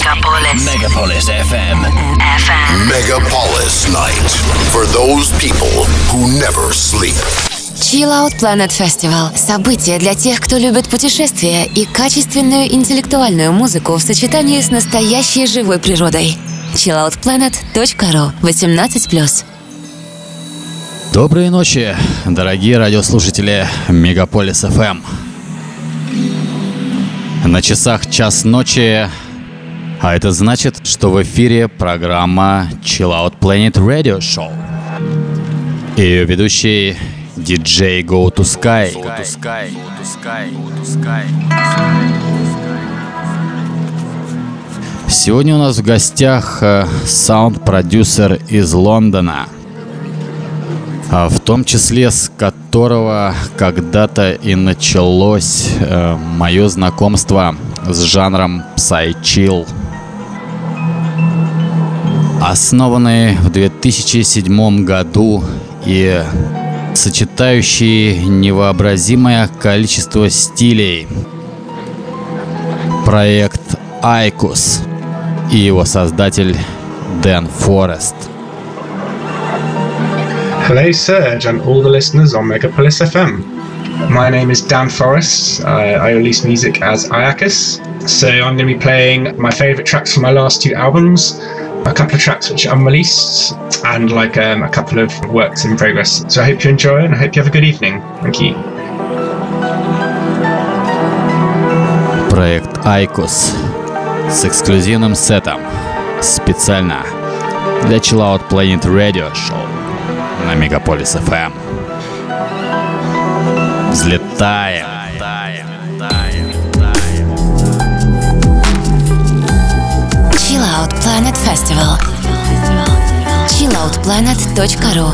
Megapolis. Megapolis FM. FM. Megapolis Night. For those people who never sleep. Chill Out Planet Festival – событие для тех, кто любит путешествия и качественную интеллектуальную музыку в сочетании с настоящей живой природой. chilloutplanet.ru 18+. Доброй ночи, дорогие радиослушатели Мегаполис FM. На часах час ночи, а это значит, что в эфире программа Chill Out Planet Radio Show. И ее ведущий DJ Go to Sky. Go to Sky. Go to Sky. Go to Sky. Сегодня у нас в гостях э, саунд-продюсер из Лондона, а в том числе с которого когда-то и началось э, мое знакомство с жанром Psy-Chill. Основанный в 2007 году и сочетающий невообразимое количество стилей. Проект Айкус и его создатель Дэн Форест. Hello, Serge, and all the listeners on Megapolis FM. My name is Dan Forrest. I, I release music as Iacus. So I'm going to be playing my favourite tracks from my last two albums, a couple of tracks which are unreleased, and like um, a couple of works in progress. So I hope you enjoy and I hope you have a good evening. Thank you. Проект Айкус с эксклюзивным сетом специально для Chill Out Planet Radio Show на Мегаполис FM. Взлетаем! Chill Festival. chilloutplanet.ru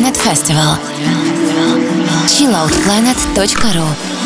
Planet Festival. chilloutplanet.ru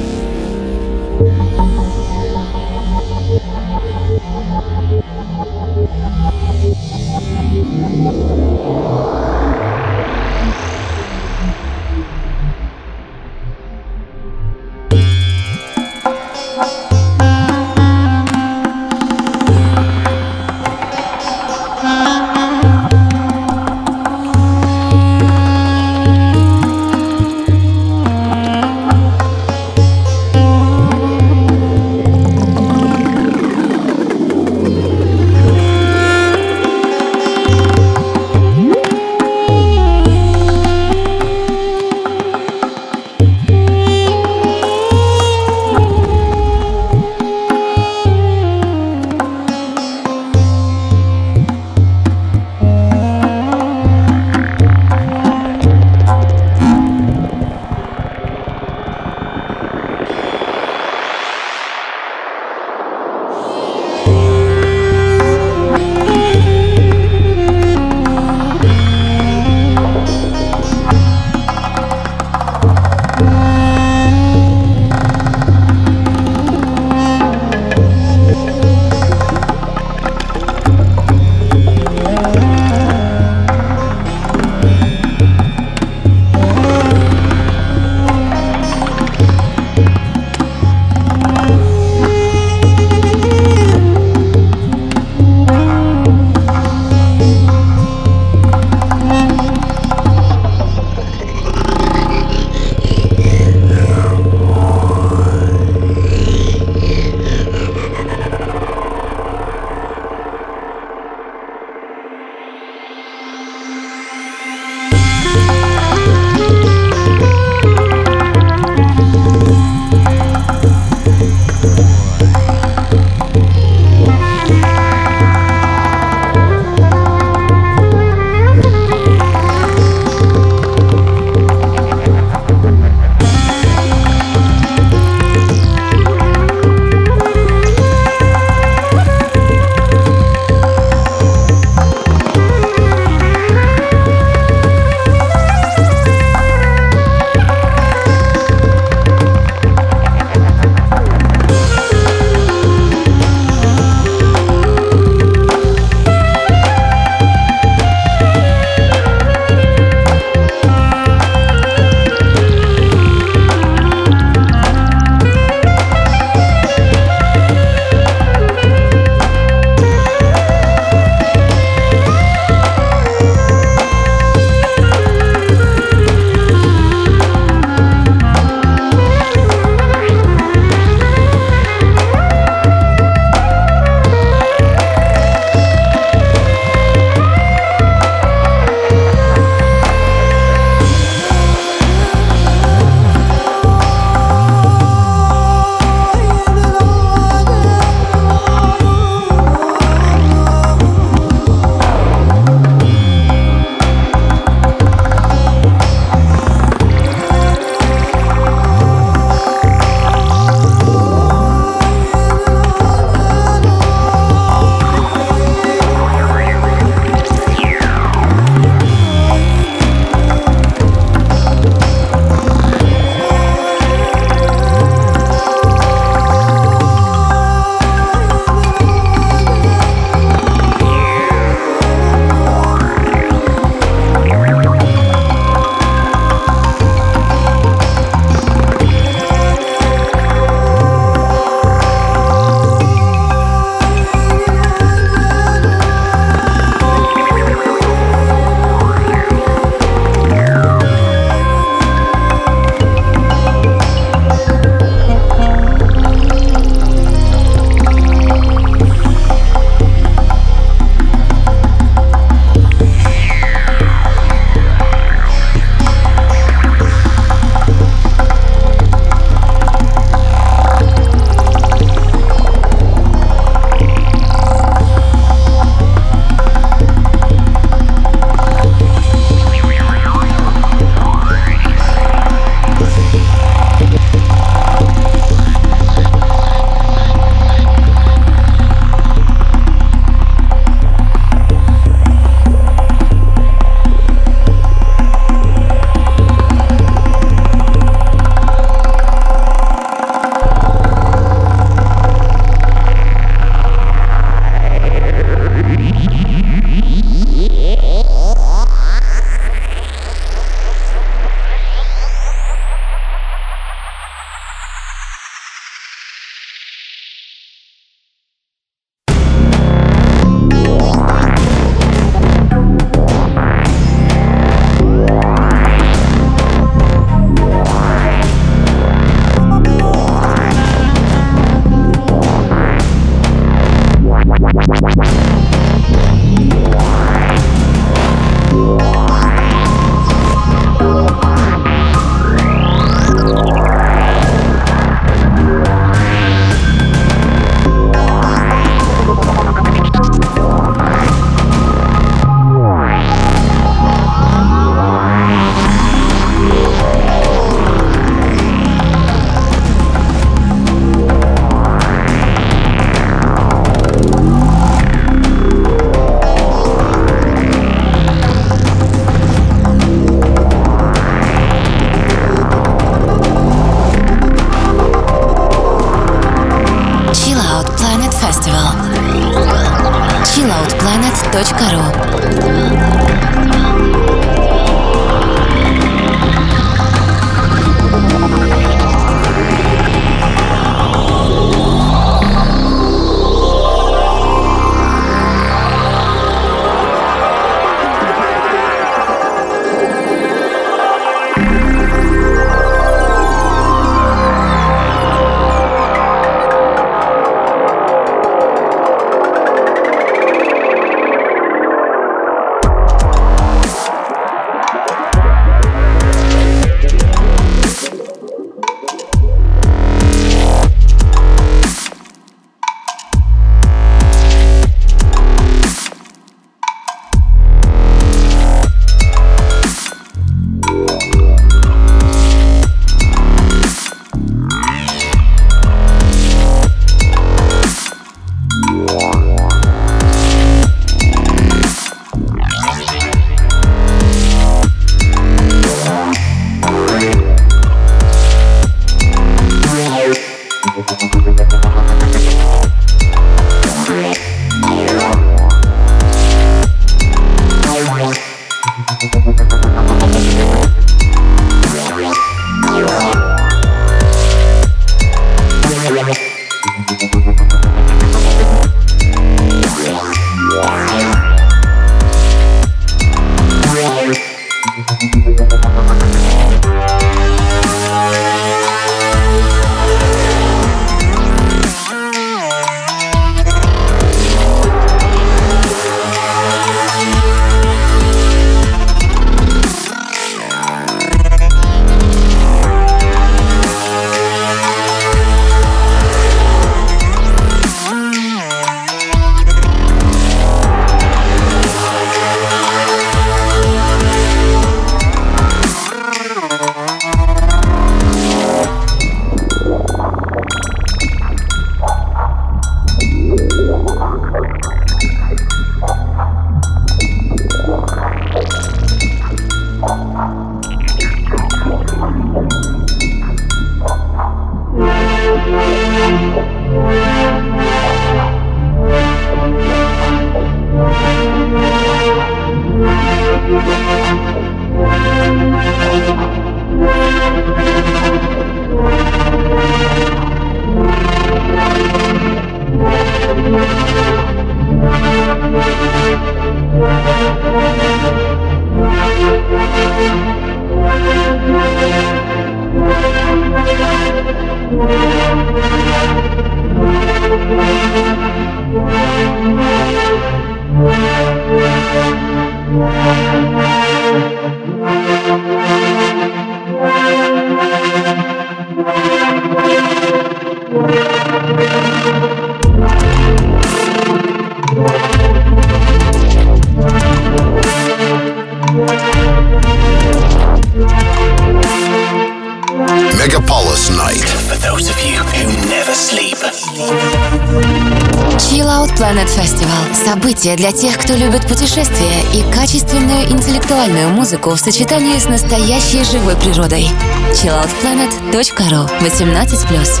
Событие для тех, кто любит путешествия и качественную интеллектуальную музыку в сочетании с настоящей живой природой. chilloutplanet.ru 18+.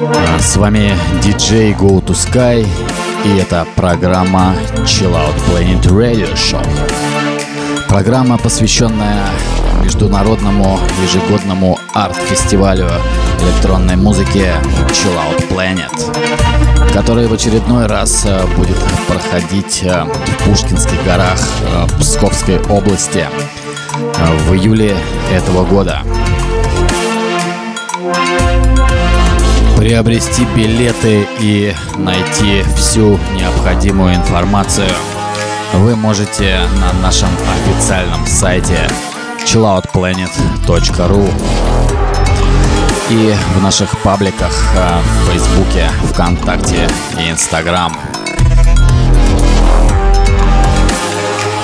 А С вами диджей Go to Sky, и это программа Chill Out Planet Radio Show. Программа, посвященная международному ежегодному арт-фестивалю электронной музыки Chill Out Planet, который в очередной раз э, будет проходить э, в Пушкинских горах э, Псковской области в июле этого года. Приобрести билеты и найти всю необходимую информацию вы можете на нашем официальном сайте chilloutplanet.ru и в наших пабликах э, в Фейсбуке, ВКонтакте и Инстаграм.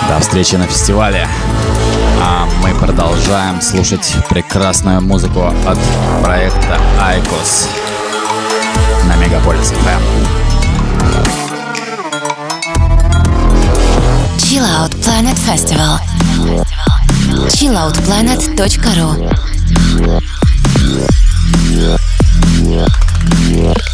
До встречи на фестивале. А мы продолжаем слушать прекрасную музыку от проекта Айкос на Мегаполис FM. Chill Out Planet Festival. chilloutplanet.ru yeah, yeah.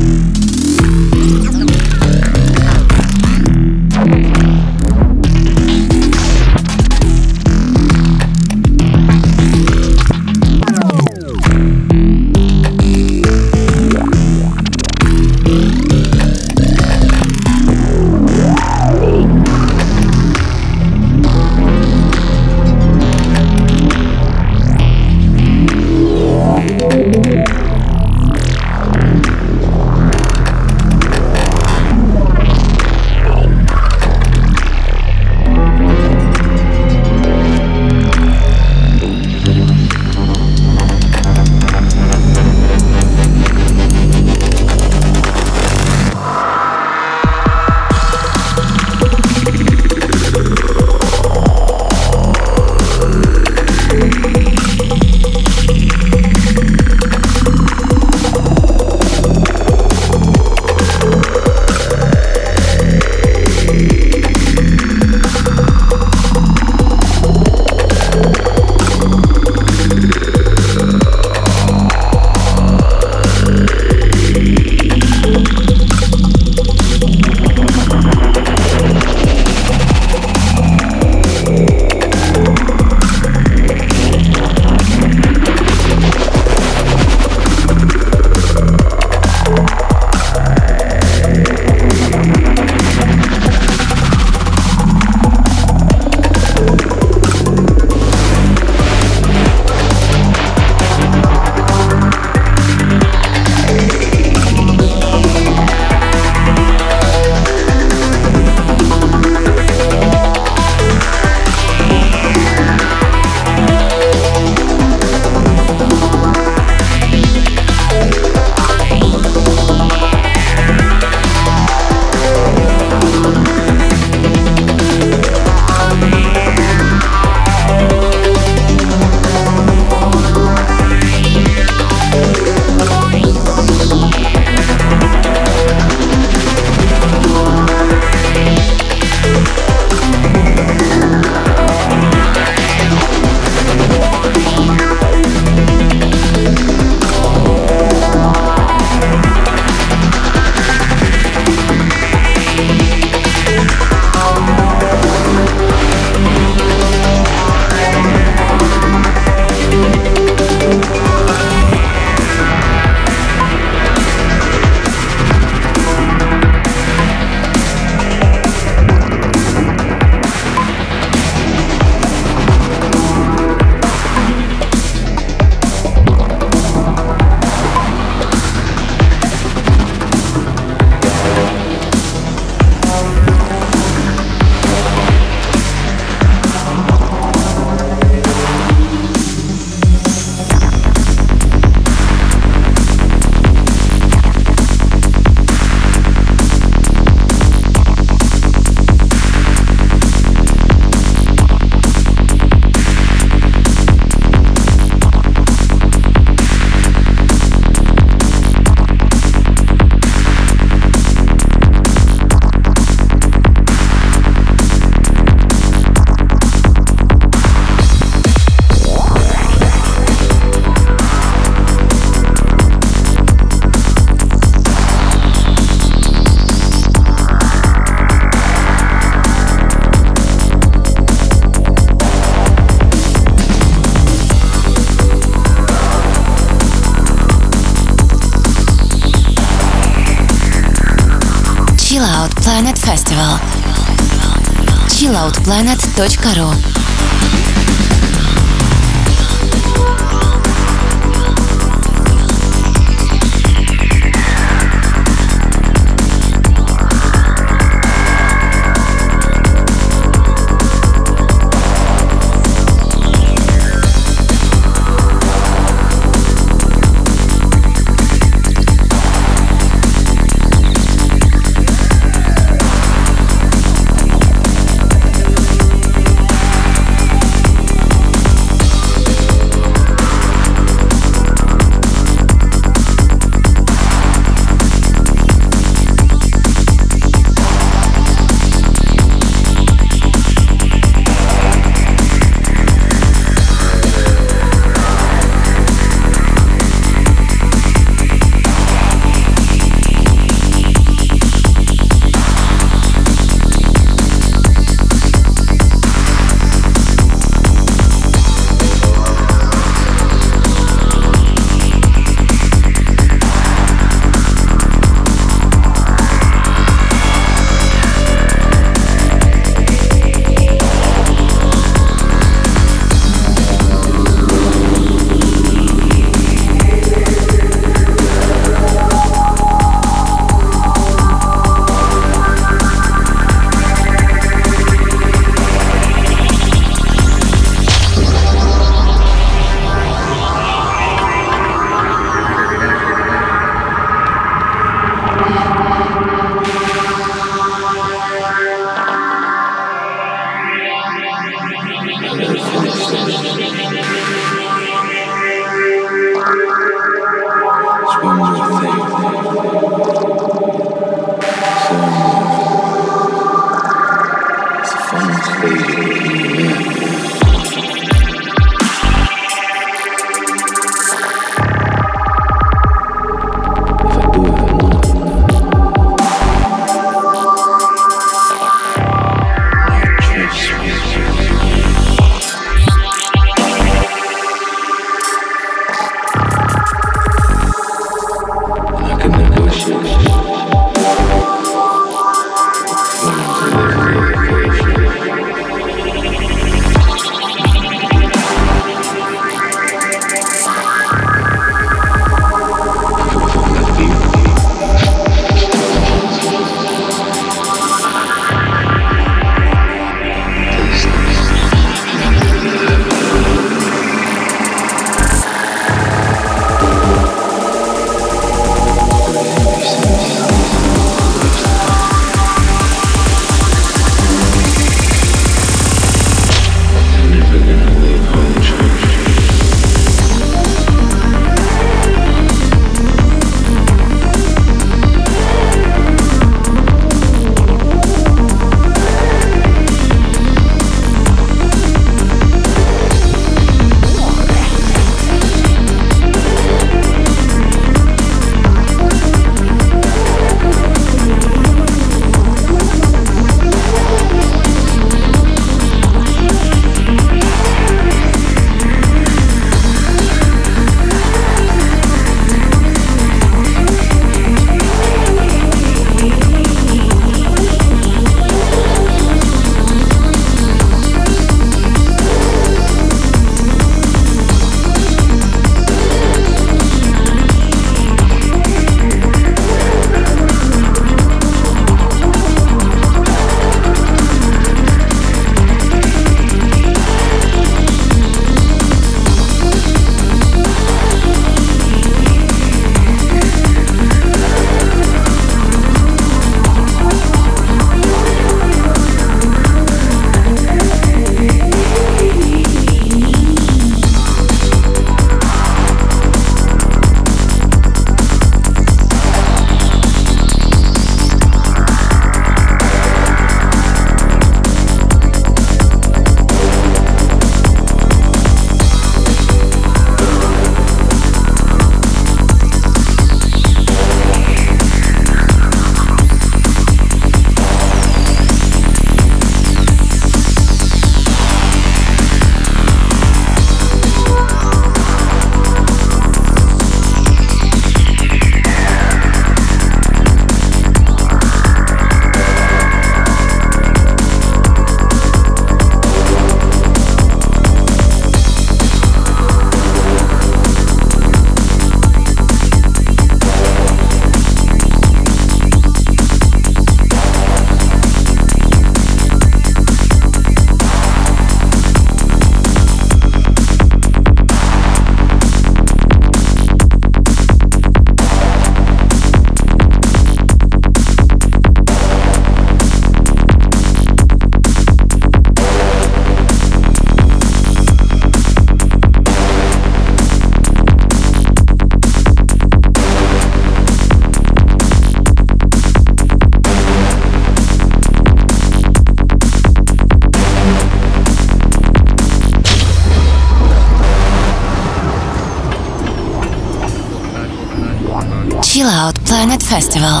Festival.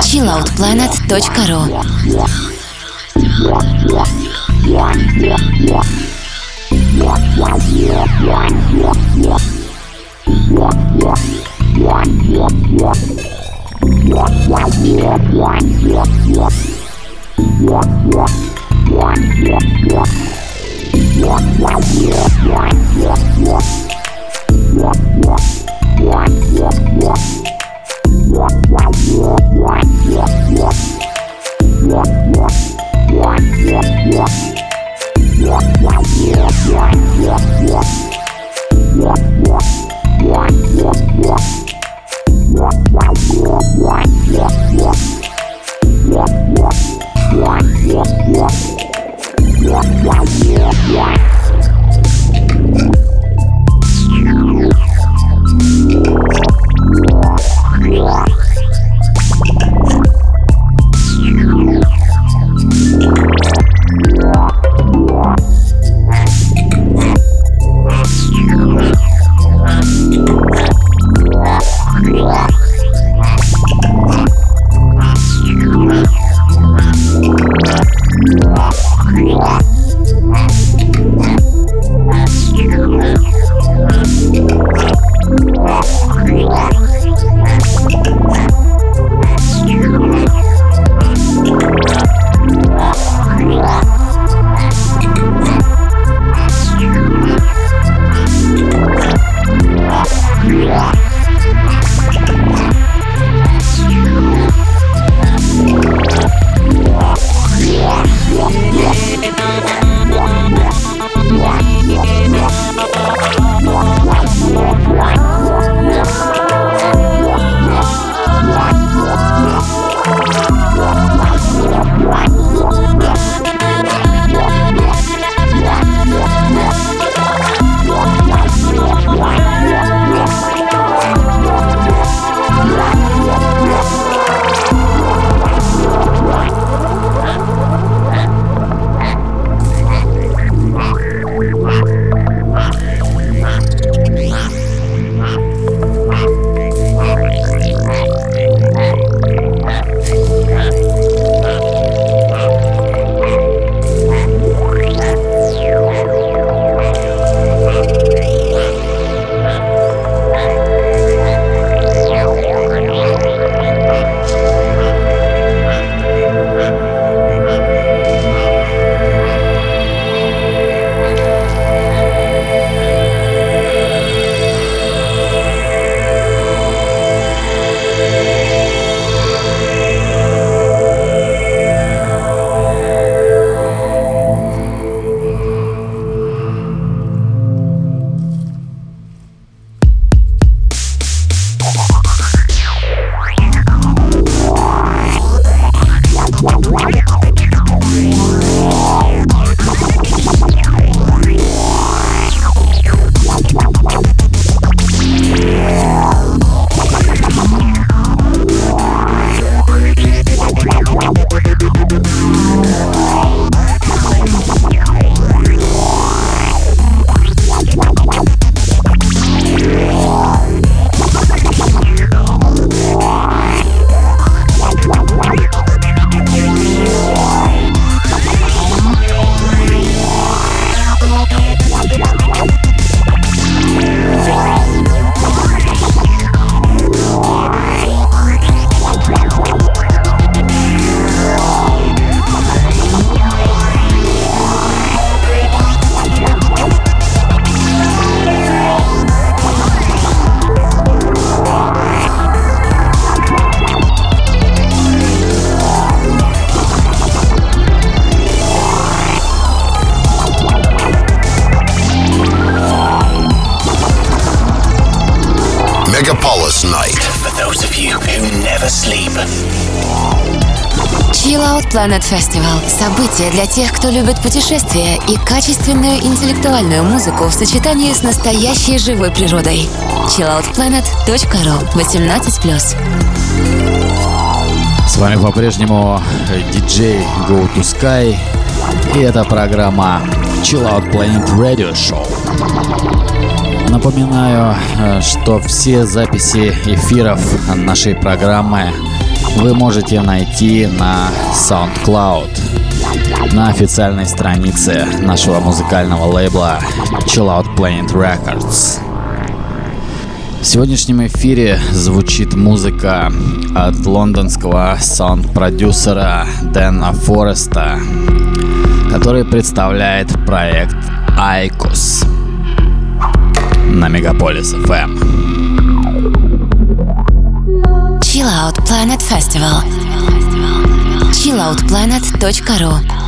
chilloutplanet.ru Planet Festival – событие для тех, кто любит путешествия и качественную интеллектуальную музыку в сочетании с настоящей живой природой. chilloutplanet.ru 18+. С вами по-прежнему диджей Go to Sky. И это программа Chill Out Planet Radio Show. Напоминаю, э, что все записи эфиров нашей программы вы можете найти на SoundCloud на официальной странице нашего музыкального лейбла Chill Out Planet Records. В сегодняшнем эфире звучит музыка от лондонского саунд-продюсера Дэна Фореста, который представляет проект Айкос на Мегаполис FM. Chill Out Planet Festival. chilloutplanet.ru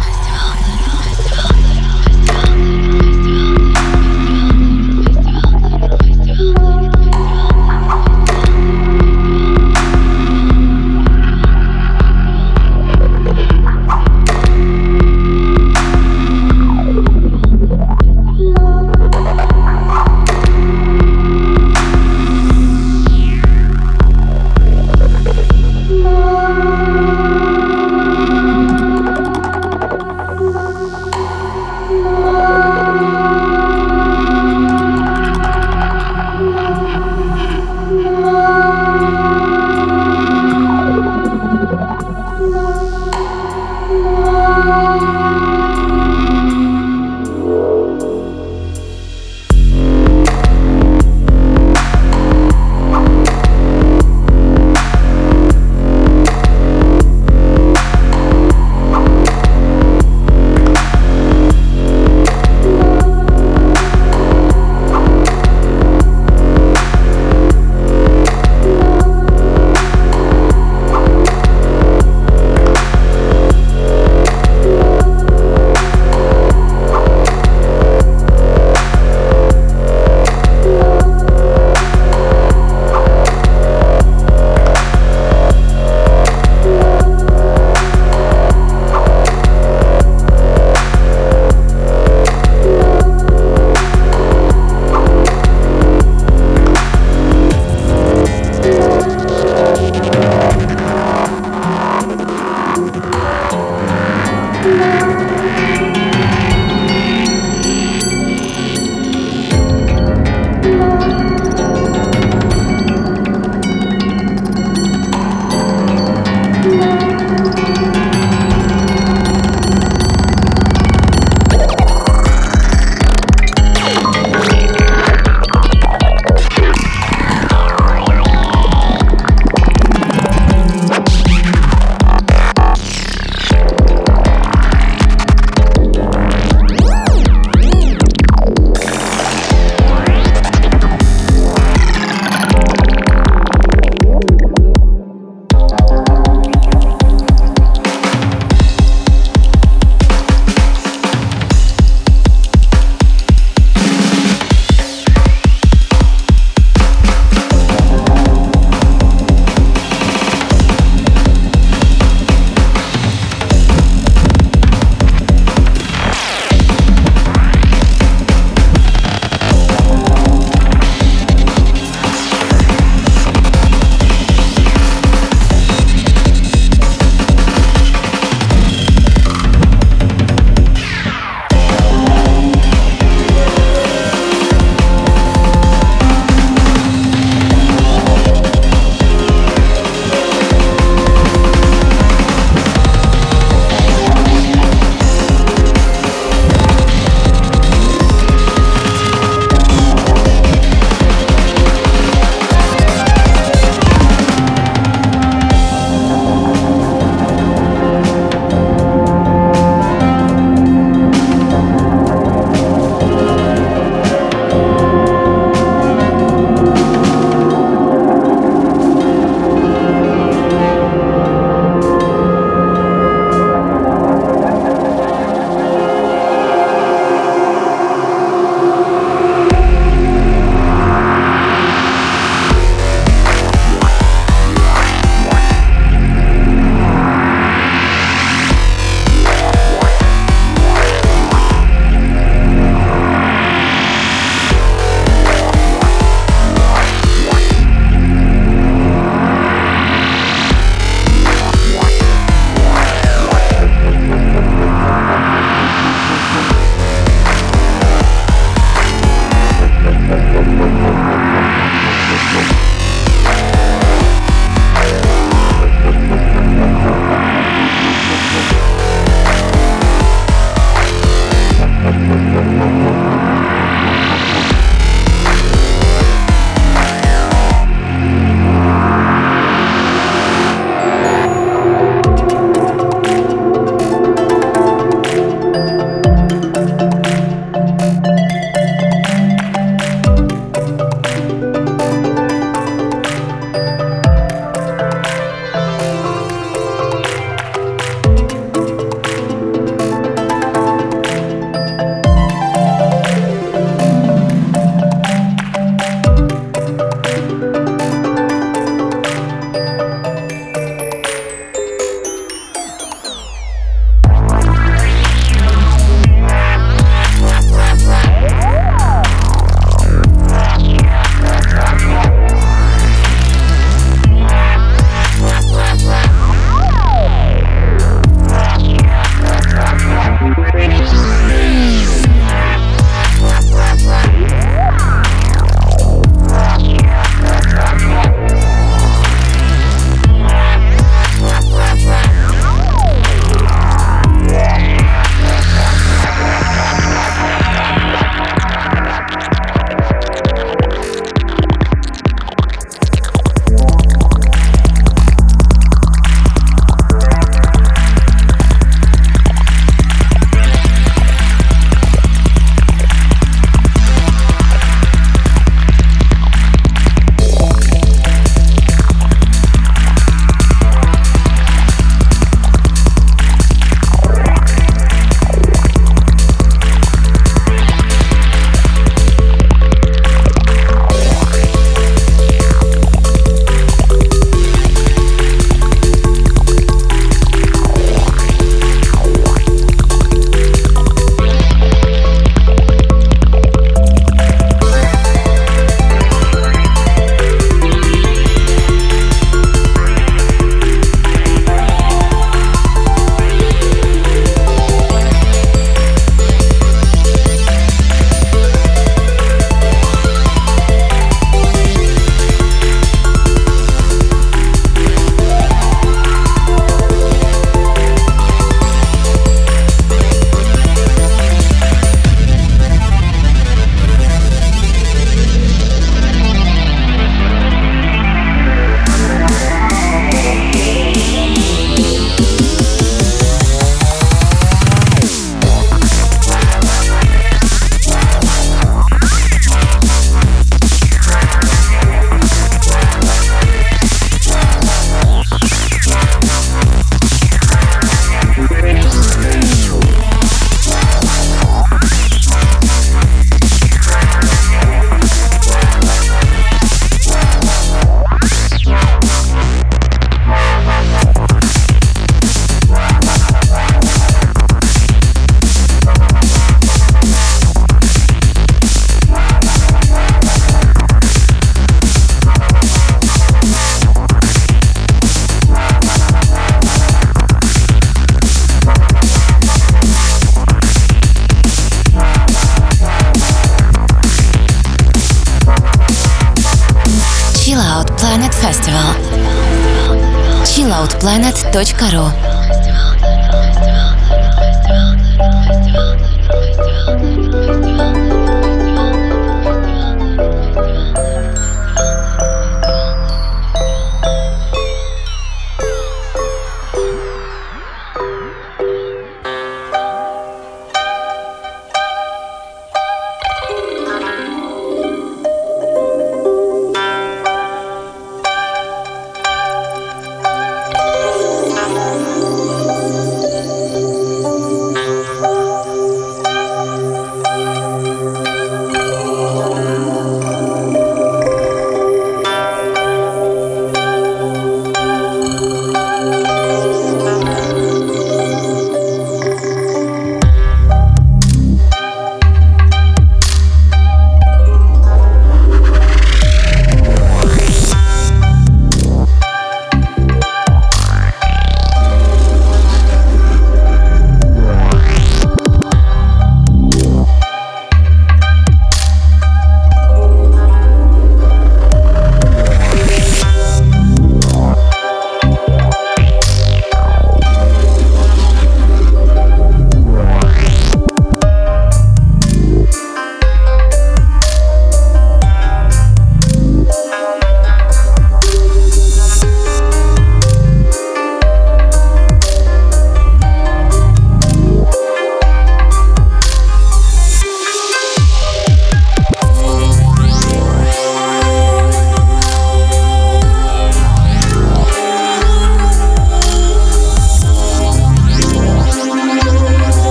chilloutplanet.ru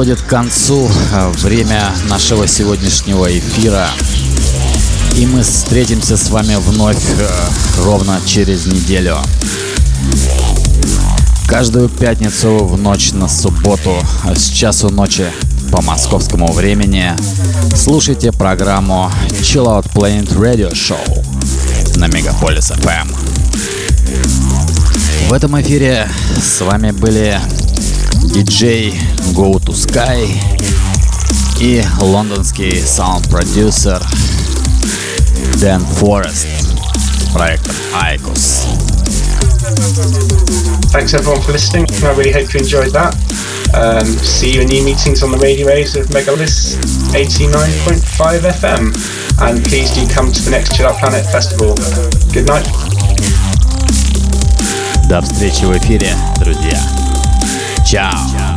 Подходит к концу э, время нашего сегодняшнего эфира. И мы встретимся с вами вновь э, ровно через неделю. Каждую пятницу в ночь на субботу э, с часу ночи по московскому времени слушайте программу Chill Out Planet Radio Show на Мегаполис FM. В этом эфире с вами были диджей Go to Sky и лондонский саунд-продюсер Дэн Форест с проектом Icos. Thanks everyone for listening. I really hope you enjoyed that. Um, see you in new meetings on the radio waves of Megalis 89.5 FM. And please do come to the next Chill Out Planet Festival. Good night. До встречи в эфире, друзья. Ciao.